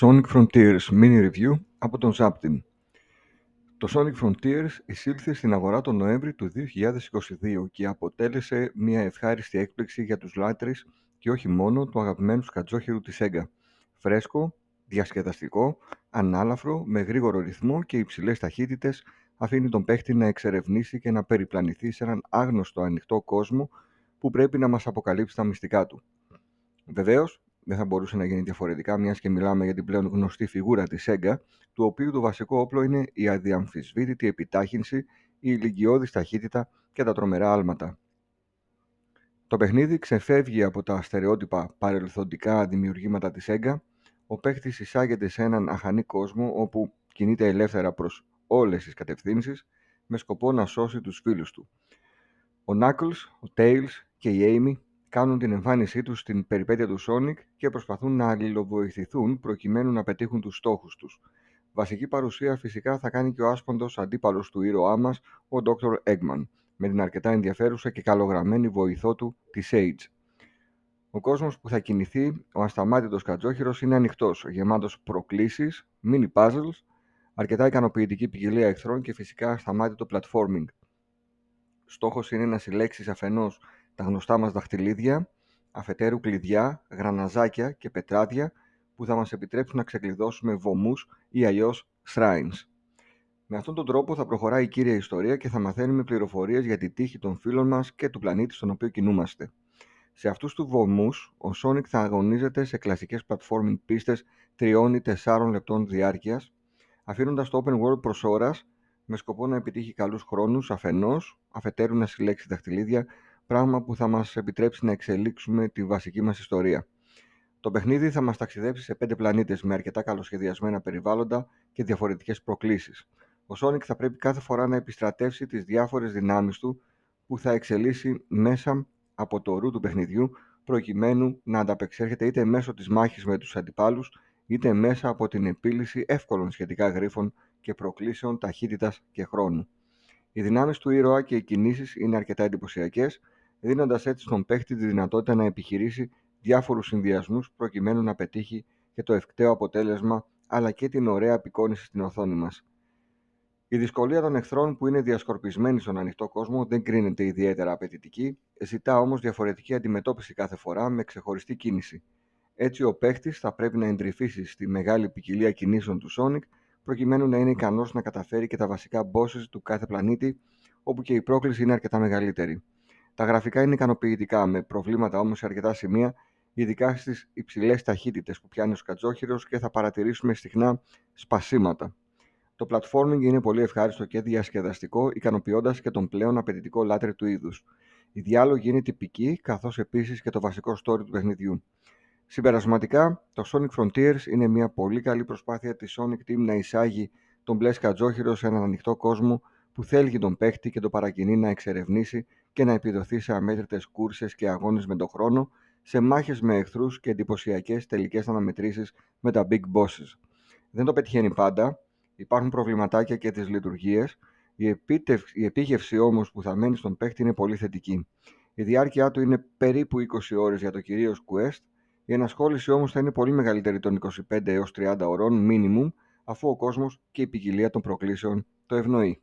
Sonic Frontiers Mini Review από τον Zaptin. Το Sonic Frontiers εισήλθε στην αγορά τον Νοέμβρη του 2022 και αποτέλεσε μια ευχάριστη έκπληξη για τους λάτρεις και όχι μόνο του αγαπημένου σκατζόχυρου της Sega. Φρέσκο, διασκεδαστικό, ανάλαφρο, με γρήγορο ρυθμό και υψηλές ταχύτητες αφήνει τον παίχτη να εξερευνήσει και να περιπλανηθεί σε έναν άγνωστο ανοιχτό κόσμο που πρέπει να μας αποκαλύψει τα μυστικά του. Βεβαίως, δεν θα μπορούσε να γίνει διαφορετικά, μιας και μιλάμε για την πλέον γνωστή φιγούρα της Sega, του οποίου το βασικό όπλο είναι η αδιαμφισβήτητη επιτάχυνση, η ηλικιώδης ταχύτητα και τα τρομερά άλματα. Το παιχνίδι ξεφεύγει από τα στερεότυπα παρελθοντικά δημιουργήματα της Sega, ο παίχτης εισάγεται σε έναν αχανή κόσμο όπου κινείται ελεύθερα προς όλες τις κατευθύνσεις με σκοπό να σώσει τους φίλους του. Ο Knuckles, ο Tails και η Amy κάνουν την εμφάνισή τους στην περιπέτεια του Sonic και προσπαθούν να αλληλοβοηθηθούν προκειμένου να πετύχουν τους στόχους τους. Βασική παρουσία φυσικά θα κάνει και ο άσποντος αντίπαλος του ήρωά μας, ο Dr. Eggman, με την αρκετά ενδιαφέρουσα και καλογραμμένη βοηθό του, τη Sage. Ο κόσμος που θα κινηθεί, ο ασταμάτητος κατζόχυρος, είναι ανοιχτός, γεμάτος προκλήσεις, mini puzzles, αρκετά ικανοποιητική ποικιλία εχθρών και φυσικά ασταμάτητο platforming. Στόχος είναι να συλλέξεις αφενός τα γνωστά μας δαχτυλίδια, αφετέρου κλειδιά, γραναζάκια και πετράδια που θα μας επιτρέψουν να ξεκλειδώσουμε βωμούς ή αλλιώς shrines. Με αυτόν τον τρόπο θα προχωράει η κύρια ιστορία και θα μαθαίνουμε πληροφορίες για τη τύχη των φίλων μας και του πλανήτη στον οποίο κινούμαστε. Σε αυτούς τους βωμούς, ο Sonic θα αγωνίζεται σε κλασικές platforming πίστες 3 ή 4 λεπτών διάρκειας, αφήνοντας το open world προς ώρας με σκοπό να επιτύχει καλούς χρόνους αφενός, αφετέρου να συλλέξει δαχτυλίδια πράγμα που θα μας επιτρέψει να εξελίξουμε τη βασική μας ιστορία. Το παιχνίδι θα μας ταξιδέψει σε πέντε πλανήτες με αρκετά καλοσχεδιασμένα περιβάλλοντα και διαφορετικές προκλήσεις. Ο Sonic θα πρέπει κάθε φορά να επιστρατεύσει τις διάφορες δυνάμεις του που θα εξελίσσει μέσα από το ρου του παιχνιδιού προκειμένου να ανταπεξέρχεται είτε μέσω της μάχης με τους αντιπάλους είτε μέσα από την επίλυση εύκολων σχετικά γρίφων και προκλήσεων ταχύτητας και χρόνου. Οι δυνάμεις του ήρωα και οι κινήσεις είναι αρκετά εντυπωσιακές δίνοντας έτσι στον παίχτη τη δυνατότητα να επιχειρήσει διάφορους συνδυασμούς προκειμένου να πετύχει και το ευκταίο αποτέλεσμα αλλά και την ωραία απεικόνηση στην οθόνη μας. Η δυσκολία των εχθρών που είναι διασκορπισμένοι στον ανοιχτό κόσμο δεν κρίνεται ιδιαίτερα απαιτητική, ζητά όμως διαφορετική αντιμετώπιση κάθε φορά με ξεχωριστή κίνηση. Έτσι, ο παίχτης θα πρέπει να εντρυφήσει στη μεγάλη ποικιλία κινήσεων του Sonic, προκειμένου να είναι ικανός να καταφέρει και τα βασικά bosses του κάθε πλανήτη, όπου και η πρόκληση είναι αρκετά μεγαλύτερη. Τα γραφικά είναι ικανοποιητικά, με προβλήματα όμως σε αρκετά σημεία, ειδικά στις υψηλές ταχύτητες που πιάνει ο σκατζόχυρος και θα παρατηρήσουμε συχνά σπασίματα. Το platforming είναι πολύ ευχάριστο και διασκεδαστικό, ικανοποιώντας και τον πλέον απαιτητικό λάτρε του είδους. Η διάλογη είναι τυπική, καθώς επίσης και το βασικό story του παιχνιδιού. Συμπερασματικά, το Sonic Frontiers είναι μια πολύ καλή προσπάθεια της Sonic Team να εισάγει τον μπλε σκατζόχυρο σε έναν ανοιχτό κόσμο που θέλει τον παίχτη και τον παρακινεί να εξερευνήσει και να επιδοθεί σε αμέτρητες κούρσες και αγώνες με τον χρόνο, σε μάχες με εχθρούς και εντυπωσιακές τελικές αναμετρήσεις με τα big bosses. Δεν το πετυχαίνει πάντα, υπάρχουν προβληματάκια και τις λειτουργίες, η, επίτευξη, η επίγευση όμως που θα μένει στον παίχτη είναι πολύ θετική. Η διάρκεια του είναι περίπου 20 ώρες για το κυρίως Quest, η ενασχόληση όμως θα είναι πολύ μεγαλύτερη των 25 έως 30 ωρών minimum, αφού ο κόσμος και η ποικιλία των προκλήσεων το ευνοεί.